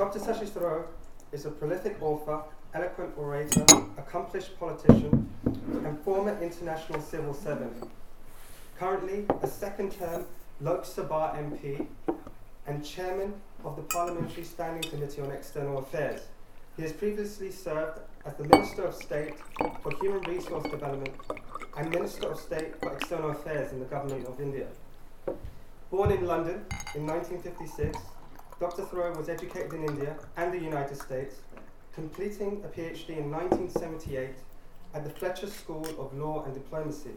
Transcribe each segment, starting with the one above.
Dr. Shashi Tharoor is a prolific author, eloquent orator, accomplished politician, and former international civil servant. Currently, a second term Lok Sabha MP and chairman of the Parliamentary Standing Committee on External Affairs. He has previously served as the Minister of State for Human Resource Development and Minister of State for External Affairs in the Government of India. Born in London in 1956, Dr. Tharoor was educated in India and the United States, completing a PhD in 1978 at the Fletcher School of Law and Diplomacy.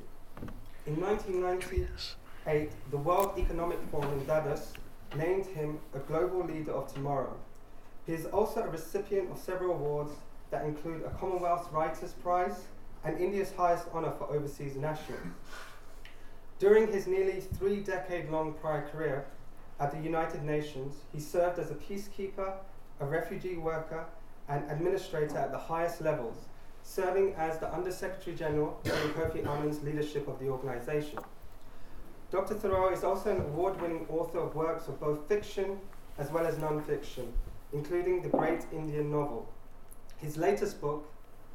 In 1998, the World Economic Forum in Davos named him a global leader of tomorrow. He is also a recipient of several awards that include a Commonwealth Writers' Prize and India's highest honour for overseas nationals. During his nearly three decade long prior career at the United Nations, he served as a peacekeeper, a refugee worker, and administrator at the highest levels, serving as the Under Secretary General during Kofi Annan's leadership of the organization. Dr. Tharoor is also an award winning author of works of both fiction as well as non fiction, including the great Indian novel. His latest book,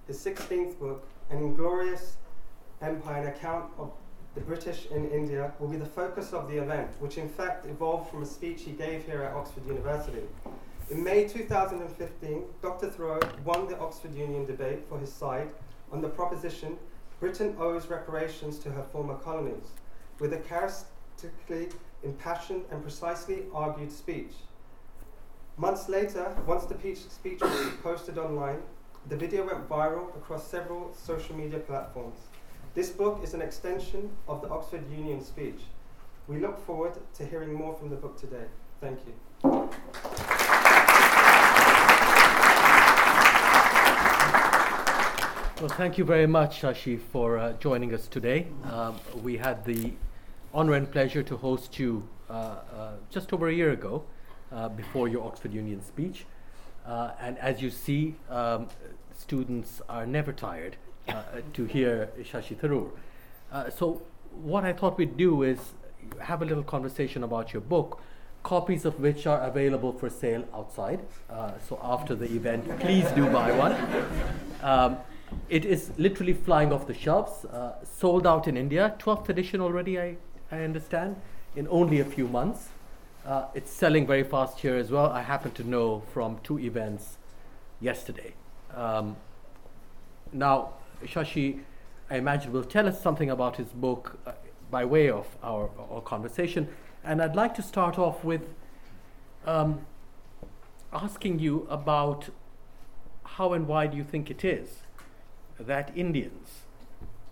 his 16th book, An Inglorious Empire, an account of the British in India, will be the focus of the event, which in fact evolved from a speech he gave here at Oxford University. In May 2015, Dr. Tharoor won the Oxford Union debate for his side on the proposition Britain owes reparations to her former colonies, with a characteristically impassioned and precisely argued speech. Months later, once the speech was posted online, the video went viral across several social media platforms. This book is an extension of the Oxford Union speech. We look forward to hearing more from the book today. Thank you. Well, thank you very much, Shashi, for uh, joining us today. Um, we had the honor and pleasure to host you uh, uh, just over a year ago uh, before your Oxford Union speech. Uh, and as you see, um, students are never tired to hear Shashi Tharoor. Uh, so, what I thought we'd do is have a little conversation about your book, copies of which are available for sale outside. Uh, so, after the event, please do buy one. Um, it is literally flying off the shelves, uh, sold out in India, 12th edition already, I, I understand, in only a few months. Uh, it's selling very fast here as well. I happen to know from two events yesterday. Um, now, Shashi, I imagine, will tell us something about his book uh, by way of our, our, conversation. And I'd like to start off with um, asking you about how and why do you think it is that Indians,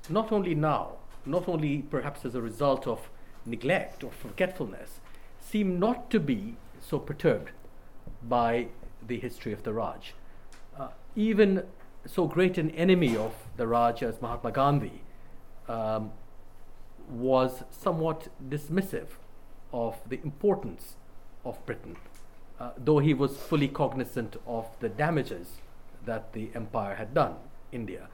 not only now, not only perhaps as a result of neglect or forgetfulness, seem not to be so perturbed by the history of the Raj. Uh, even so great an enemy of the Raj as Mahatma Gandhi um, was somewhat dismissive of the importance of Britain, uh, though he was fully cognizant of the damages that the empire had done India.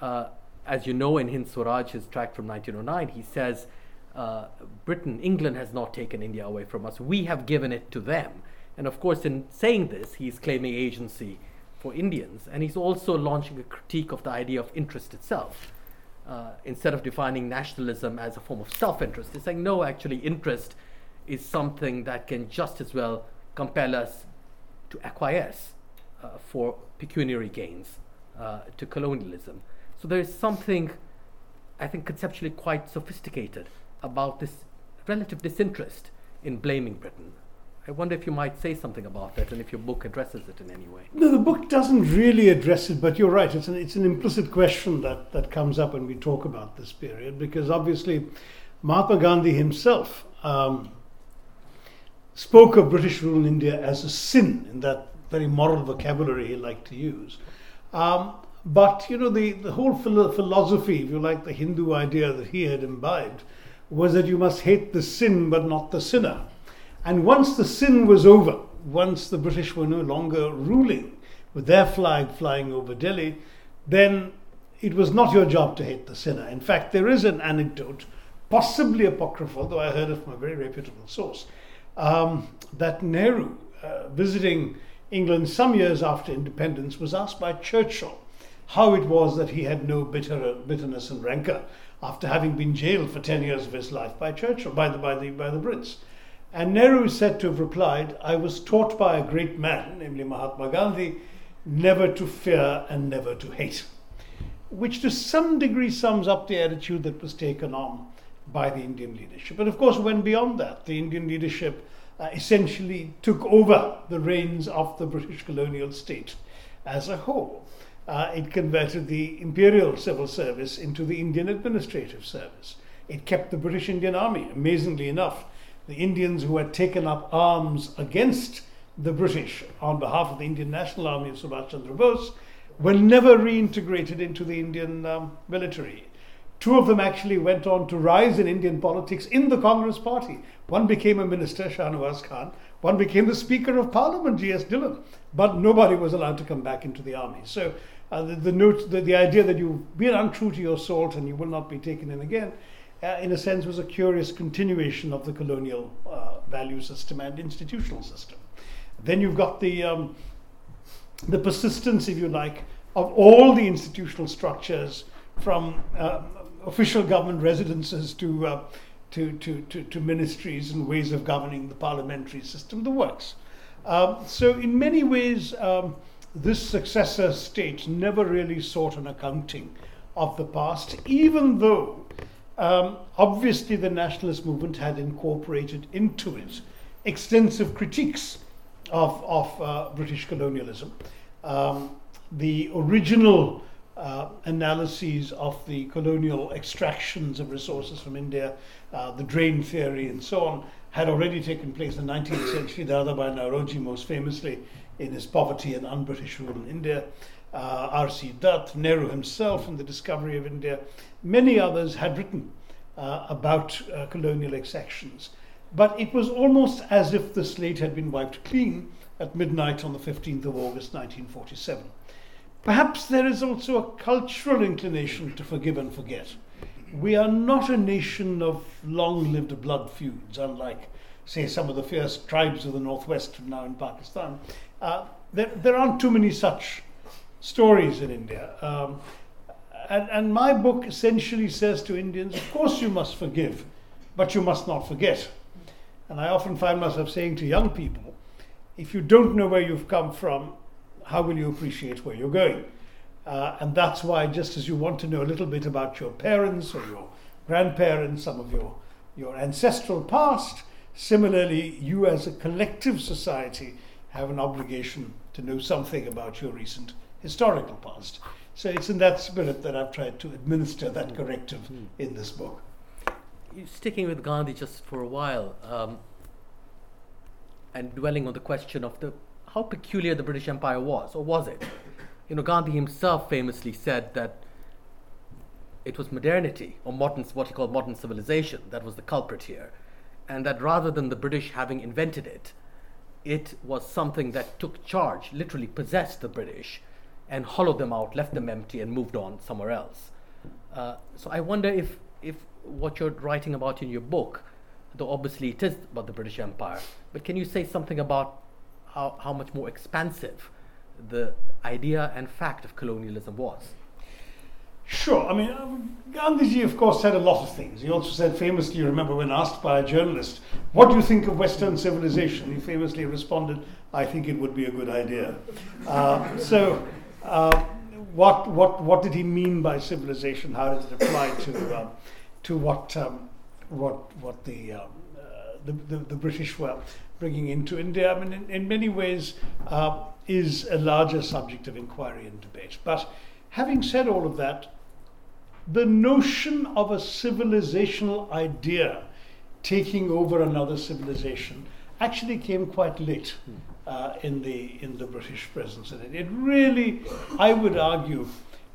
Uh, as you know, in Hind Swaraj, his tract from 1909, he says uh, Britain, England has not taken India away from us. We have given it to them. And of course, in saying this, he's claiming agency for Indians. And he's also launching a critique of the idea of interest itself. Uh, instead of defining nationalism as a form of self interest, he's saying, no, actually, interest is something that can just as well compel us to acquiesce uh, for pecuniary gains uh, to colonialism. So there is something, I think, conceptually quite sophisticated about this relative disinterest in blaming Britain. I wonder if you might say something about that and if your book addresses it in any way. No, the book doesn't really address it, but you're right. It's an, it's an implicit question that, that comes up when we talk about this period because obviously Mahatma Gandhi himself um, spoke of British rule in India as a sin in that very moral vocabulary he liked to use. Um, but, you know, the, the whole philosophy, if you like, the Hindu idea that he had imbibed was that you must hate the sin but not the sinner. And once the sin was over, once the British were no longer ruling with their flag flying over Delhi, then it was not your job to hate the sinner. In fact, there is an anecdote, possibly apocryphal, though I heard it from a very reputable source, um, that Nehru, uh, visiting England, some years after independence, was asked by Churchill how it was that he had no bitter, bitterness and rancor after having been jailed for 10 years of his life by Churchill, by the, by the, by the Brits. And Nehru is said to have replied, I was taught by a great man, namely Mahatma Gandhi, never to fear and never to hate, which to some degree sums up the attitude that was taken on by the Indian leadership. But of course, went beyond that. The Indian leadership uh, essentially took over the reins of the British colonial state as a whole. Uh, it converted the imperial civil service into the Indian administrative service. It kept the British Indian Army. Amazingly enough, the Indians who had taken up arms against the British on behalf of the Indian National Army of Subhash Chandra Bose were never reintegrated into the Indian um, military. Two of them actually went on to rise in Indian politics in the Congress party. One became a minister, Shahnawaz Khan. One became the Speaker of Parliament, G.S. Dhillon. But nobody was allowed to come back into the army. So uh, the, the, note, the, the idea that you've been untrue to your salt and you will not be taken in again, uh, in a sense, was a curious continuation of the colonial uh, value system and institutional system. Then you've got the, um, the persistence, if you like, of all the institutional structures from uh, official government residences to, uh, to, to, to, to, ministries and ways of governing the parliamentary system, the works. Um, so, in many ways, um, this successor state never really sought an accounting of the past, even though um, obviously the nationalist movement had incorporated into it extensive critiques of, of uh, British colonialism. Um, the original uh, analyses of the colonial extractions of resources from India, uh, the drain theory, and so on, had already taken place in the 19th century. Dadabhai Naoroji, most famously, in his poverty and un British rule in India. Uh, R.C. Dutt, Nehru himself, and the discovery of India. Many others had written uh, about uh, colonial exactions. But it was almost as if the slate had been wiped clean at midnight on the 15th of August 1947. Perhaps there is also a cultural inclination to forgive and forget. We are not a nation of long lived blood feuds, unlike, say, some of the fierce tribes of the Northwest now in Pakistan. Uh, there, there aren't too many such stories in India. Um, and, and my book essentially says to Indians, of course you must forgive, but you must not forget. And I often find myself saying to young people, if you don't know where you've come from, how will you appreciate where you're going? Uh, and that's why, just as you want to know a little bit about your parents or your grandparents, some of your, your ancestral past, similarly, you as a collective society have an obligation to know something about your recent historical past. So it's in that spirit that I've tried to administer that corrective in this book. Sticking with Gandhi just for a while, um, and dwelling on the question of the how peculiar the British Empire was, or was it? You know, Gandhi himself famously said that it was modernity, or modern, what he called modern civilization, that was the culprit here, and that rather than the British having invented it, it was something that took charge, literally possessed the British and hollowed them out, left them empty, and moved on somewhere else. Uh, so I wonder if, if what you're writing about in your book, though obviously it is about the British Empire, but can you say something about how, how much more expansive the idea and fact of colonialism was? Sure. I mean, um, Gandhiji, of course, said a lot of things. He also said famously, you remember when asked by a journalist, What do you think of Western civilization? He famously responded, I think it would be a good idea. Uh, so, uh, what, what, what did he mean by civilization? How does it apply to, uh, to what, um, what, what the, um, uh, the, the, the, British were bringing into India? I mean, in, in many ways, uh, is a larger subject of inquiry and debate. But having said all of that, the notion of a civilizational idea taking over another civilization actually came quite late. Uh, in the in the British presence in it. It really, I would argue,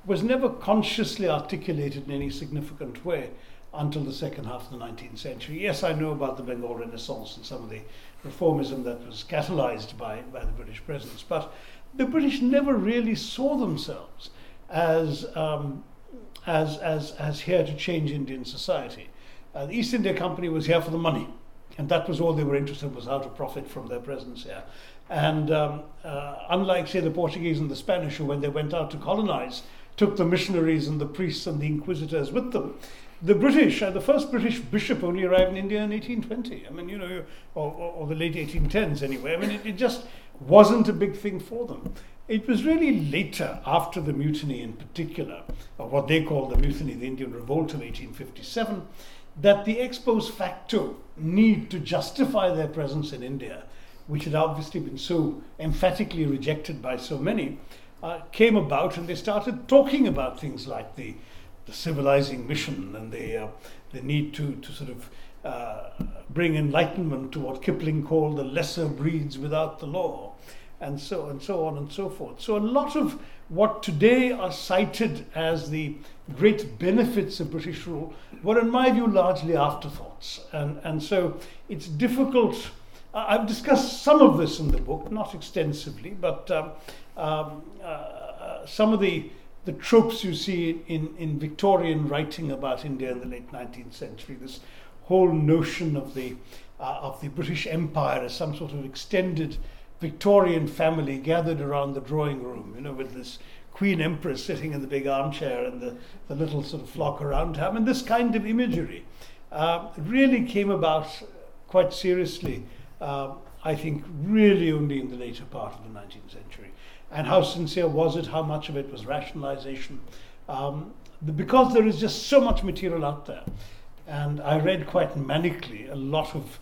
was never consciously articulated in any significant way until the second half of the 19th century. Yes, I know about the Bengal Renaissance and some of the reformism that was catalyzed by, by the British presence, but the British never really saw themselves as, um, as, as, as here to change Indian society. Uh, the East India Company was here for the money, and that was all they were interested in was how to profit from their presence here. And um, uh, unlike, say, the Portuguese and the Spanish, who, when they went out to colonize, took the missionaries and the priests and the inquisitors with them, the British, uh, the first British bishop only arrived in India in 1820. I mean, you know, or, or, or the late 1810s anyway. I mean, it, it, just wasn't a big thing for them. It was really later, after the mutiny in particular, or what they call the mutiny, the Indian Revolt of 1857, that the ex post facto need to justify their presence in India, which had obviously been so emphatically rejected by so many, uh, came about and they started talking about things like the the civilizing mission and the, uh, the need to, to sort of uh, bring enlightenment to what Kipling called the lesser breeds without the law, and so and so on and so forth. So a lot of what today are cited as the great benefits of British rule were, in my view, largely afterthoughts, and and so it's difficult. I've discussed some of this in the book, not extensively, but um, um, uh, uh some of the the tropes you see in, in Victorian writing about India in the late 19th century, this whole notion of the, uh, of the British Empire as some sort of extended Victorian family gathered around the drawing room, you know, with this Queen Empress sitting in the big armchair and the, the little sort of flock around her. Mean, this kind of imagery uh, really came about quite seriously, uh, I think, really only in the later part of the 19th century and how sincere was it? How much of it was rationalization? Um, because there is just so much material out there, and I read quite manically a lot of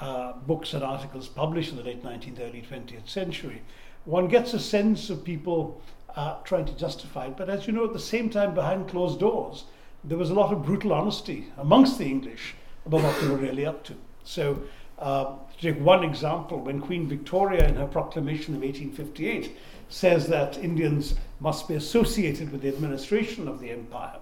uh, books and articles published in the late 19th, early 20th century. One gets a sense of people uh, trying to justify it, but as you know, at the same time, behind closed doors, there was a lot of brutal honesty amongst the English about what they were really up to. So, uh, to take one example, when Queen Victoria, in her proclamation of 1858, says that Indians must be associated with the administration of the empire,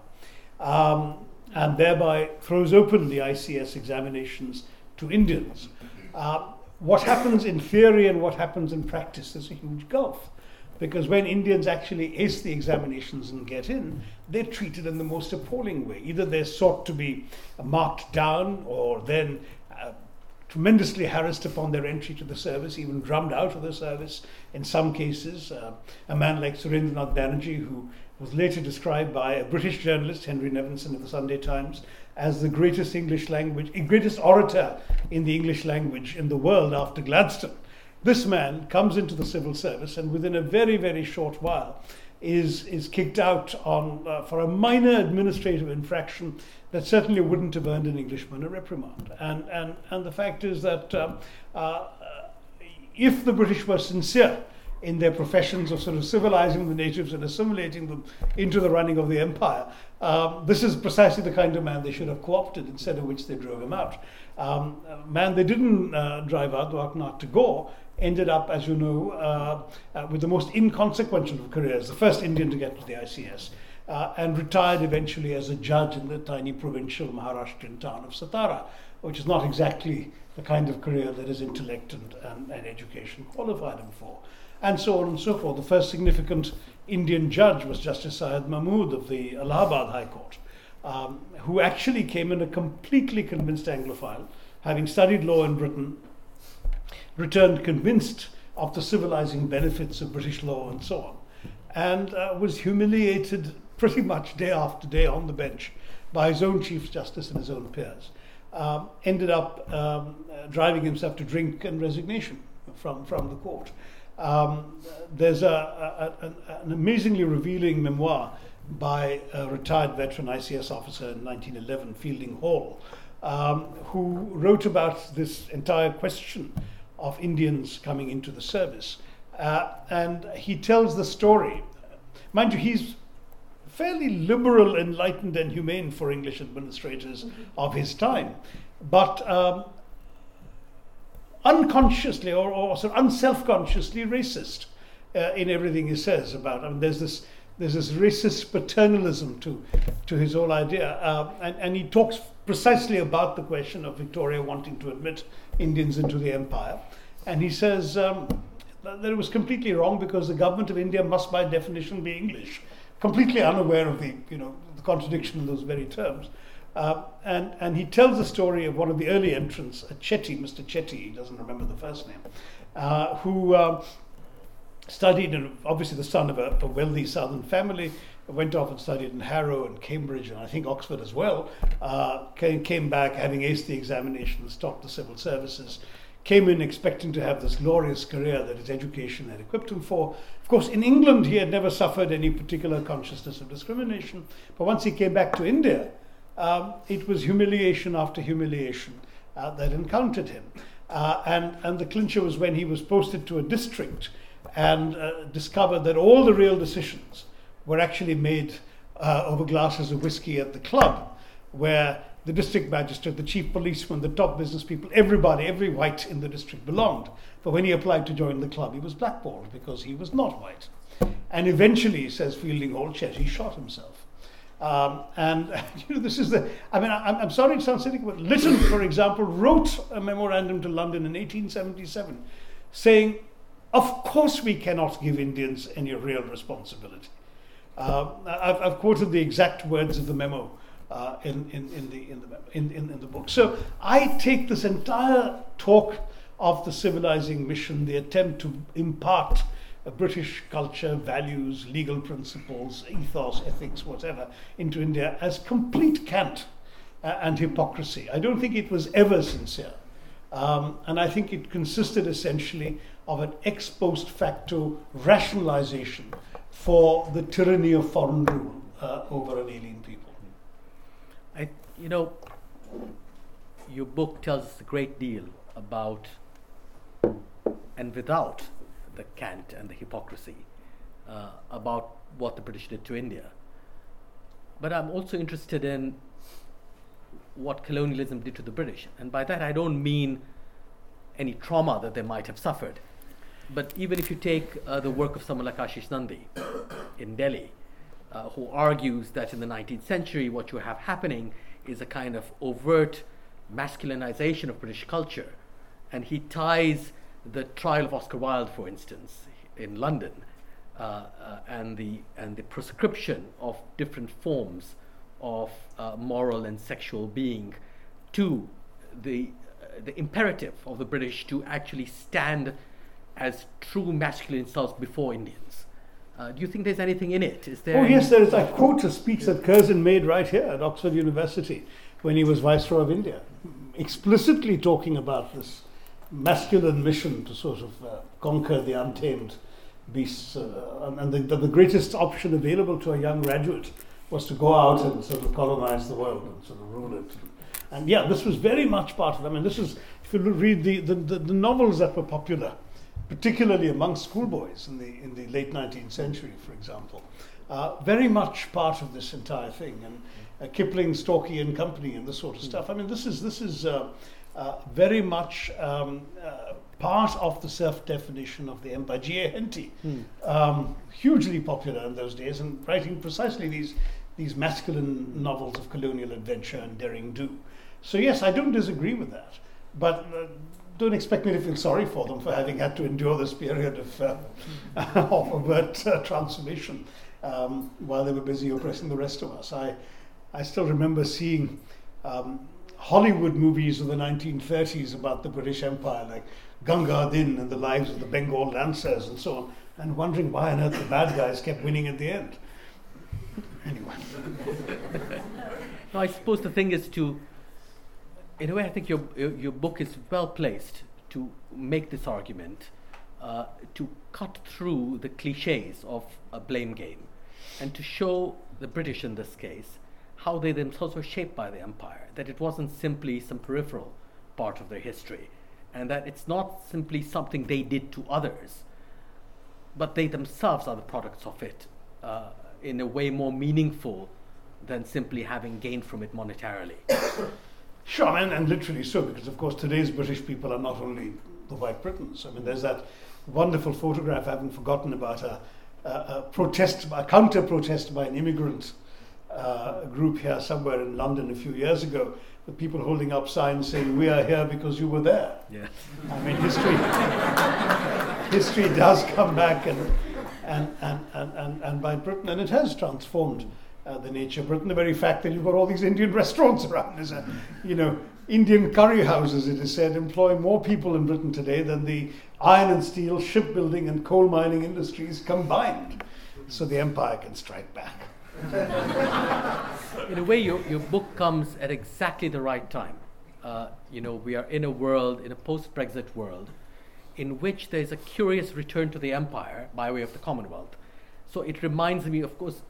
um, and thereby throws open the ICS examinations to Indians. Uh, what happens in theory and what happens in practice is a huge gulf. Because when Indians actually ace the examinations and get in, they're treated in the most appalling way. Either they're sought to be marked down or then tremendously harassed upon their entry to the service, even drummed out of the service in some cases. Uh, a man like Surendranath Banerjee, who was later described by a British journalist, Henry Nevinson of the Sunday Times, as the greatest English language, greatest orator in the English language in the world after Gladstone. This man comes into the civil service and within a very, very short while is, is kicked out on, uh, for a minor administrative infraction that certainly wouldn't have earned an Englishman a reprimand. And, and, and the fact is that um, uh, if the British were sincere in their professions of sort of civilizing the natives and assimilating them into the running of the empire, um, this is precisely the kind of man they should have co opted, instead of which they drove him out. Um, man they didn't uh, drive out, Dwarkanath Tagore, ended up, as you know, uh, uh, with the most inconsequential of careers, the first Indian to get to the ICS, uh, and retired eventually as a judge in the tiny provincial Maharashtrian town of Satara, which is not exactly the kind of career that his intellect and, and, and education qualified him for. And so on and so forth. The first significant Indian judge was Justice Syed Mahmood of the Allahabad High Court, um, who actually came in a completely convinced Anglophile, having studied law in Britain returned convinced of the civilizing benefits of British law and so on, and uh, was humiliated pretty much day after day on the bench by his own Chief Justice and his own peers. Um, ended up um, driving himself to drink and resignation from, from the court. Um, there's a, a, a, an amazingly revealing memoir by a retired veteran ICS officer in 1911, Fielding Hall, um, who wrote about this entire question of Indians coming into the service. Uh, and he tells the story. Mind you, he's fairly liberal, enlightened, and humane for English administrators mm-hmm. of his time, but um, unconsciously or, or sort of unself consciously racist uh, in everything he says about. I mean, there's this there's this racist paternalism to to his whole idea, uh, and, and he talks precisely about the question of Victoria wanting to admit Indians into the empire. And he says um, that it was completely wrong because the government of India must, by definition, be English. Completely unaware of the, you know, the contradiction in those very terms. Uh, and, and he tells the story of one of the early entrants, a Chetty, Mr. Chetty, he doesn't remember the first name, uh, who uh, studied, and obviously the son of a, a, wealthy southern family, went off and studied in Harrow and Cambridge and I think Oxford as well. Uh, came, came back having aced the examination, stopped the civil services, came in expecting to have this glorious career that his education had equipped him for. Of course, in England, he had never suffered any particular consciousness of discrimination. But once he came back to India, um, it was humiliation after humiliation uh, that encountered him. Uh, and, and the clincher was when he was posted to a district and uh, discovered that all the real decisions were actually made uh, over glasses of whiskey at the club, where the district magistrate, the chief policeman, the top business people, everybody, every white in the district belonged. But when he applied to join the club, he was blackballed because he was not white. And eventually, says Fielding Hall Chet, he shot himself. Um, and you know, this is the. I mean, I, am sorry to sound cynical, but Lytton, for example, wrote a memorandum to London in 1877 saying, "Of course, we cannot give Indians any real responsibility." Uh, I've, I've, quoted the exact words of the memo uh, in, in, in, the, in, the, in, in, in the book. So I take this entire talk of the civilizing mission, the attempt to impart British culture, values, legal principles, ethos, ethics, whatever, into India as complete cant uh, and hypocrisy. I don't think it was ever sincere. Um, and I think it consisted essentially of an ex post facto rationalization for the tyranny of foreign rule uh, over an alien people. I, you know, your book tells us a great deal about and without the cant and the hypocrisy uh, about what the British did to India. But I'm also interested in what colonialism did to the British. And by that, I don't mean any trauma that they might have suffered. But even if you take uh, the work of someone like Ashish Nandy in Delhi, uh, who argues that in the 19th century, what you have happening is a kind of overt masculinization of British culture. And he ties the trial of Oscar Wilde, for instance, in London, uh, uh, and the and the prescription of different forms of uh, moral and sexual being to the uh, the imperative of the British to actually stand as true masculine selves before Indians. Uh, do you think there's anything in it? Is there? Oh yes, there is. I quote a speech that Curzon made right here at Oxford University when he was Viceroy of India, explicitly talking about this masculine mission to sort of uh, conquer the untamed beasts. Uh, and the, the, greatest option available to a young graduate was to go out and sort of colonize the world and sort of rule it. And yeah, this was very much part of it. I mean, this is, if you read the, the, the novels that were popular, particularly among schoolboys in the, in the late 19th century, for example, uh, very much part of this entire thing. And uh, Kipling, Stalky and Company and this sort of stuff. I mean, this is, this is uh, uh, very much um, uh, part of the self-definition of the empire. G.A. Henty, hmm. um, hugely popular in those days, and writing precisely these these masculine novels of colonial adventure and daring do. So yes, I don't disagree with that, but. Don't expect me to feel sorry for them for having had to endure this period of, uh, of overt uh, transformation um, while they were busy oppressing the rest of us. I, I still remember seeing um, Hollywood movies of the 1930s about the British Empire, like Gunga Din and the lives of the Bengal Lancers and so on, and wondering why on earth the bad guys kept winning at the end. Anyway. no, I suppose the thing is to, in a way, I think your, your book is well placed to make this argument, uh, to cut through the cliches of a blame game, and to show the British in this case how they themselves were shaped by the empire, that it wasn't simply some peripheral part of their history, and that it's not simply something they did to others, but they themselves are the products of it uh, in a way more meaningful than simply having gained from it monetarily. Sure, and, and literally so, because of course today's British people are not only the white Britons. I mean, there's that wonderful photograph I haven't forgotten about a, a, a protest, a counter protest by an immigrant uh, group here somewhere in London a few years ago with people holding up signs saying, We are here because you were there. Yeah. I mean, history, history does come back and, and, and, and, and, and by Britain, and it has transformed uh, the nature of Britain. The very fact that you've got all these Indian restaurants around is a, you know, Indian curry houses, it is said, employ more people in Britain today than the iron and steel, shipbuilding, and coal mining industries combined. So the empire can strike back. in a way, your, your book comes at exactly the right time. Uh, you know, we are in a world, in a post Brexit world, in which there's a curious return to the empire by way of the Commonwealth. So it reminds me, of course,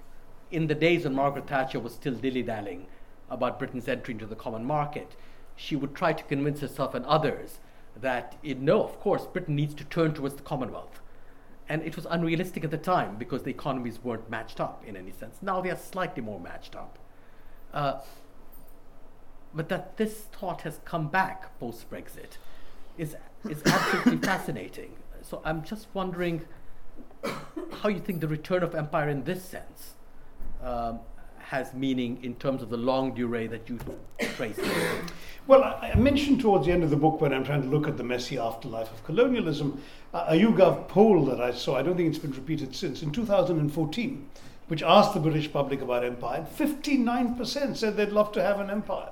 in the days when Margaret Thatcher was still dilly dallying about Britain's entry into the common market, she would try to convince herself and others that, it, no, of course, Britain needs to turn towards the Commonwealth. And it was unrealistic at the time because the economies weren't matched up in any sense. Now they are slightly more matched up. Uh, but that this thought has come back post Brexit is, is absolutely fascinating. So I'm just wondering how you think the return of empire in this sense um, has meaning in terms of the longue durée that you trace. Well, I mentioned towards the end of the book when I'm trying to look at the messy afterlife of colonialism, uh, a YouGov poll that I saw, I don't think it's been repeated since, in 2014, which asked the British public about empire, 59% said they'd love to have an empire.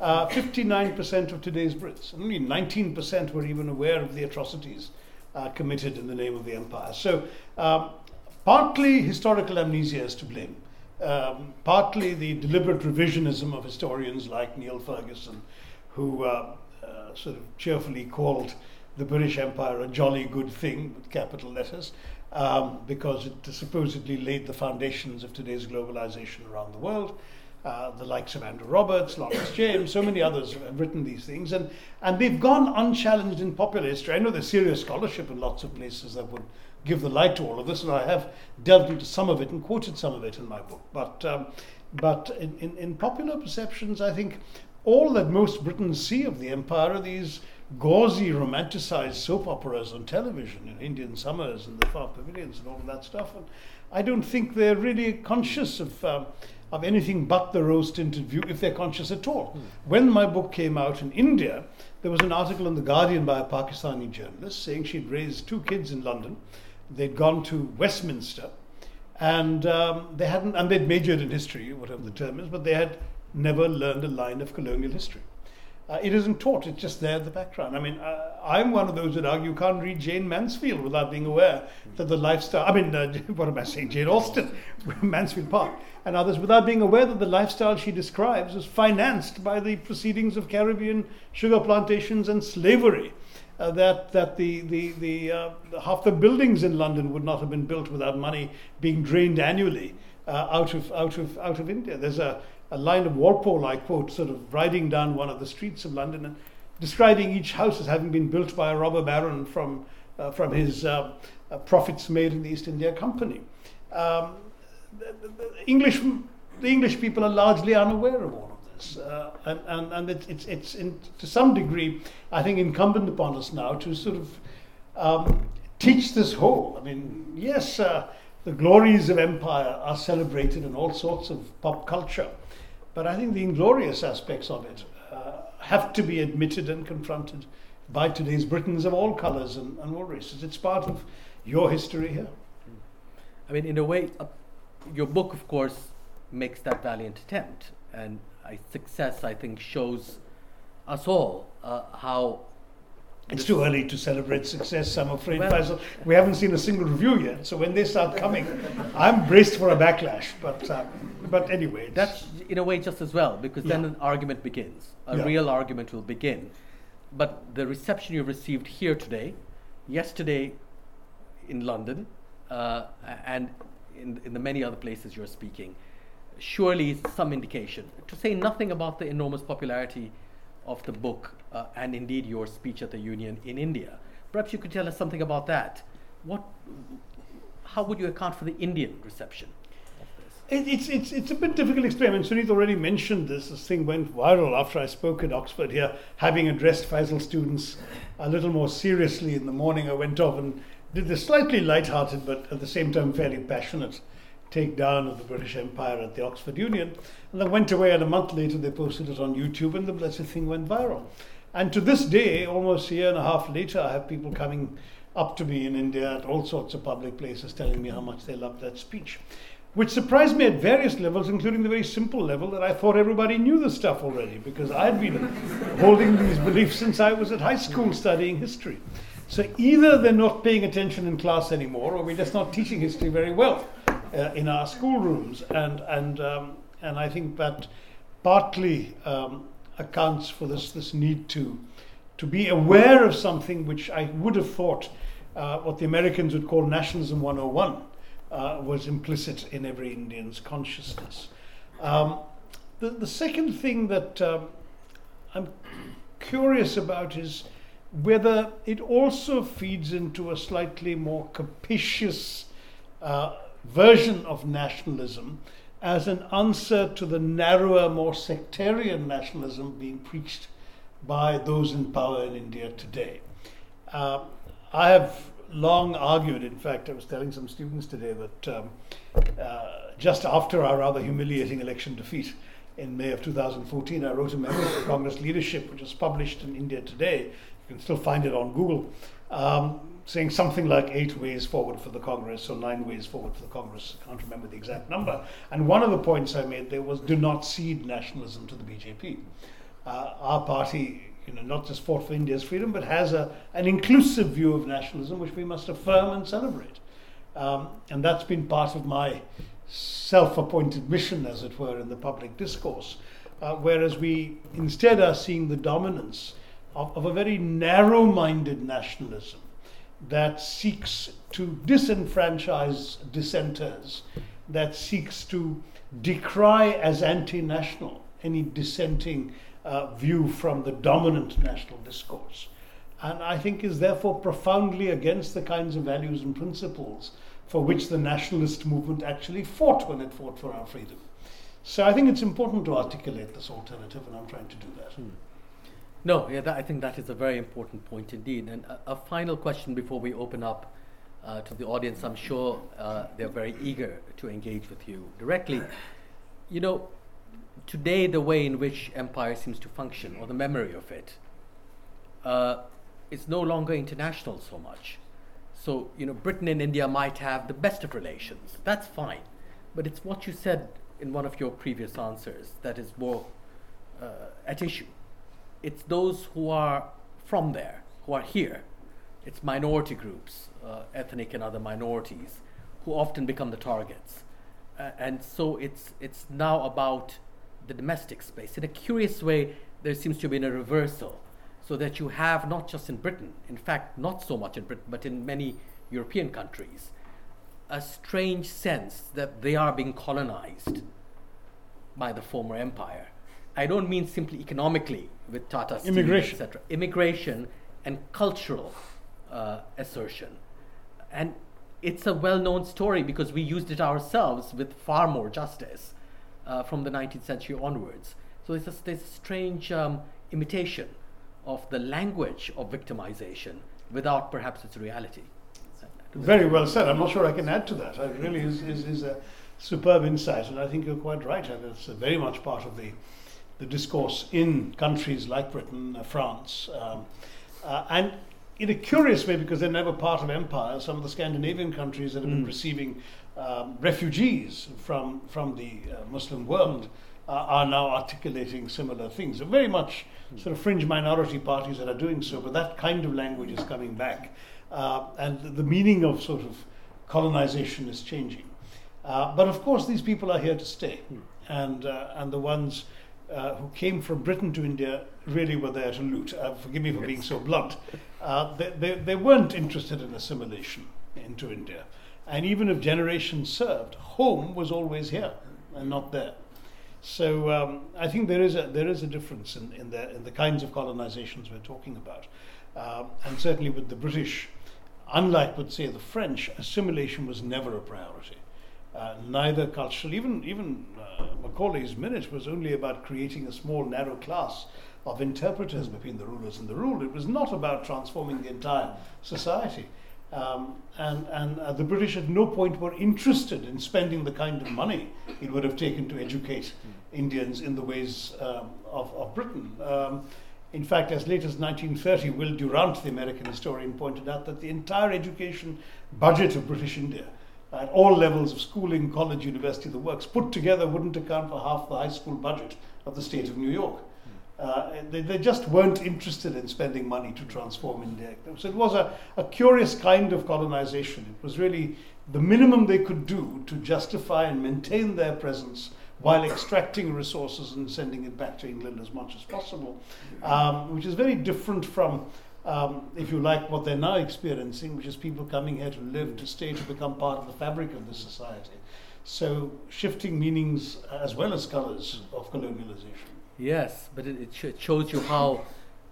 Uh, 59% of today's Brits, only 19% were even aware of the atrocities uh, committed in the name of the empire. So, um, partly historical amnesia is to blame. Um, partly the deliberate revisionism of historians like Niall Ferguson, who uh, uh, sort of cheerfully called the British Empire a jolly good thing with capital letters, um, because it supposedly laid the foundations of today's globalization around the world. Uh, the likes of Andrew Roberts, Lawrence James, so many others have written these things, and, and they've gone unchallenged in popular history. I know there's serious scholarship in lots of places that would give the light to all of this, and I have delved into some of it and quoted some of it in my book. But, um, but in, in, in popular perceptions, I think all that most Britons see of the empire are these gauzy, romanticized soap operas on television, in Indian summers and the far pavilions and all of that stuff. And I don't think they're really conscious of. Um, of anything but the rose tinted view, if they're conscious at all. Mm. When my book came out in India, there was an article in The Guardian by a Pakistani journalist saying she'd raised two kids in London. They'd gone to Westminster and um, they hadn't, and they'd majored in history, whatever the term is, but they had never learned a line of colonial history. Uh, it isn't taught, it's just there in the background. I mean, uh, I'm one of those that argue you can't read Jane Mansfield without being aware that the lifestyle, I mean, uh, what am I saying, Jane Austen, Mansfield Park, and others, without being aware that the lifestyle she describes is financed by the proceedings of Caribbean sugar plantations and slavery. Uh, that that the the the uh, half the buildings in London would not have been built without money being drained annually uh, out of out of out of India. There's a a line of Walpole I quote, sort of riding down one of the streets of London and describing each house as having been built by a robber baron from, uh, from his uh, uh, profits made in the East India Company. Um, the, the, English, the English people are largely unaware of all. Uh, and and, and it's, it's, it's in, to some degree, I think, incumbent upon us now to sort of um, teach this whole. I mean, yes, uh, the glories of empire are celebrated in all sorts of pop culture. But I think the inglorious aspects of it uh, have to be admitted and confronted by today's Britons of all colours and, and, all races. It's part of your history here. I mean, in a way, uh, your book, of course, makes that valiant attempt. And I, success, I think, shows us all uh, how it's too early to celebrate success, I'm afraid, well, Faisal. We haven't seen a single review yet, so when they start coming, I'm braced for a backlash. But, uh, but anyway. That's in a way just as well, because yeah. then an argument begins. A yeah. real argument will begin. But the reception you received here today, yesterday in London, uh, and in, in the many other places you're speaking, surely some indication. To say nothing about the enormous popularity of the book uh, and indeed your speech at the Union in India. Perhaps you could tell us something about that. What, how would you account for the Indian reception? It, it's, it's, it's a bit difficult to explain. And Sunit already mentioned this. This thing went viral after I spoke at Oxford here, having addressed Faisal students a little more seriously in the morning. I went off and did this slightly light-hearted, but at the same time fairly passionate takedown of the British Empire at the Oxford Union. And they went away, and a month later they posted it on YouTube, and the blessed thing went viral. And to this day, almost a year and a half later, I have people coming up to me in India at all sorts of public places telling me how much they loved that speech. which surprised me at various levels, including the very simple level that I thought everybody knew the stuff already, because I'd been holding these beliefs since I was at high school studying history. So either they're not paying attention in class anymore, or we're just not teaching history very well uh, in our schoolrooms, and and um, and I think that partly um, accounts for this this need to to be aware of something which I would have thought uh, what the Americans would call nationalism 101 uh, was implicit in every Indian's consciousness. Um, the, the second thing that um, I'm curious about is whether it also feeds into a slightly more capricious uh, version of nationalism as an answer to the narrower, more sectarian nationalism being preached by those in power in India today. Uh, I have long argued, in fact, I was telling some students today that um, uh, just after our rather humiliating election defeat in May of 2014, I wrote a memo to Congress leadership, which is published in India today. You can still find it on Google, um, saying something like eight ways forward for the Congress or nine ways forward for the Congress. I can't remember the exact number. And one of the points I made there was do not cede nationalism to the BJP. Uh, our party you know, not just fought for India's freedom, but has a, an inclusive view of nationalism which we must affirm and celebrate. Um, and that's been part of my self appointed mission, as it were, in the public discourse. Uh, whereas we instead are seeing the dominance of, of a very narrow minded nationalism that seeks to disenfranchise dissenters, that seeks to decry as anti national any dissenting uh, view from the dominant national discourse. And I think is therefore profoundly against the kinds of values and principles for which the nationalist movement actually fought when it fought for our freedom. So I think it's important to articulate this alternative, and I'm trying to do that. Hmm. No, yeah, that, I think that is a very important point indeed. And a, a final question before we open up uh, to the audience. I'm sure uh, they're very eager to engage with you directly. You know, today the way in which empire seems to function, or the memory of it, uh, is no longer international so much. So, you know, Britain and India might have the best of relations. That's fine. But it's what you said in one of your previous answers that is more uh, at issue. It's those who are from there, who are here. It's minority groups, uh, ethnic and other minorities, who often become the targets. Uh, and so it's, it's now about the domestic space. In a curious way, there seems to have been a reversal, so that you have not just in Britain, in fact, not so much in Britain, but in many European countries, a strange sense that they are being colonized by the former empire. I don't mean simply economically with Tata Steel, immigration, etc. Immigration and cultural uh, assertion, and it's a well-known story because we used it ourselves with far more justice uh, from the 19th century onwards. So there's a, a strange um, imitation of the language of victimization without perhaps its reality. Very well said. I'm not sure I can add to that. It really is, is, is a superb insight, and I think you're quite right. And it's very much part of the, the discourse in countries like Britain, uh, France, um, uh, and in a curious way, because they're never part of empire, some of the Scandinavian countries that have mm. been receiving um, refugees from, from the uh, Muslim world uh, are now articulating similar things. So very much sort of fringe minority parties that are doing so, but that kind of language is coming back. Uh, and the meaning of sort of colonization is changing. Uh, but of course, these people are here to stay. And, uh, and the ones uh, who came from Britain to India really were there to loot. forgive me for yes. being so blunt. they, they, they weren't interested in assimilation into India. And even if generations served, home was always here and not there. So um, I think there is a there is a difference in, in the in the kinds of colonizations we're talking about, um, and certainly with the British, unlike with say the French, assimilation was never a priority. Uh, neither cultural, even even uh, Macaulay's minute was only about creating a small narrow class of interpreters between the rulers and the ruled. It was not about transforming the entire society. Um, and and uh, the British at no point were interested in spending the kind of money it would have taken to educate Indians in the ways um, of, of Britain. Um, in fact, as late as 1930, Will Durant, the American historian, pointed out that the entire education budget of British India at all levels of schooling, college, university, the works, put together wouldn't account for half the high school budget of the state of New York. Uh, they, they just weren't interested in spending money to transform India. So it was a, a curious kind of colonization. It was really the minimum they could do to justify and maintain their presence while extracting resources and sending it back to England as much as possible, um, which is very different from, um, if you like, what they're now experiencing, which is people coming here to live, to stay, to become part of the fabric of the society. So shifting meanings as well as colors of colonialization. Yes, but it, it, sh- it shows you how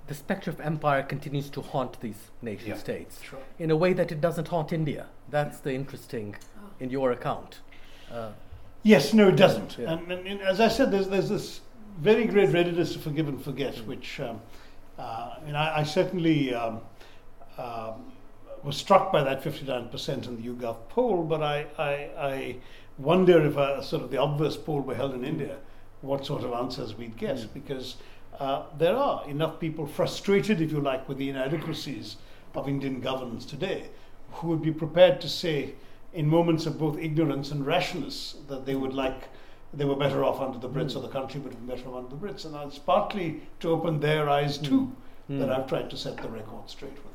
the specter of empire continues to haunt these nation Yeah, states sure. in a way that it doesn't haunt India. That's the interesting in your account. Uh, Yes, no, it doesn't. Yeah. And, and, and as I said, there's, there's this very great readiness to forgive and forget, Mm. which um, uh, I, I, I certainly um, um, was struck by that 59% in the YouGov poll, but I, I, I wonder if a sort of the obverse poll were held in India, what sort of answers we'd get, Mm. because uh, there are enough people frustrated, if you like, with the inadequacies of Indian governance today, who would be prepared to say, in moments of both ignorance and rashness, that they would like they were better off under the Brits, or the country would have been better off under the Brits, and it's partly to open their eyes too that Mm. I've tried to set the record straight with.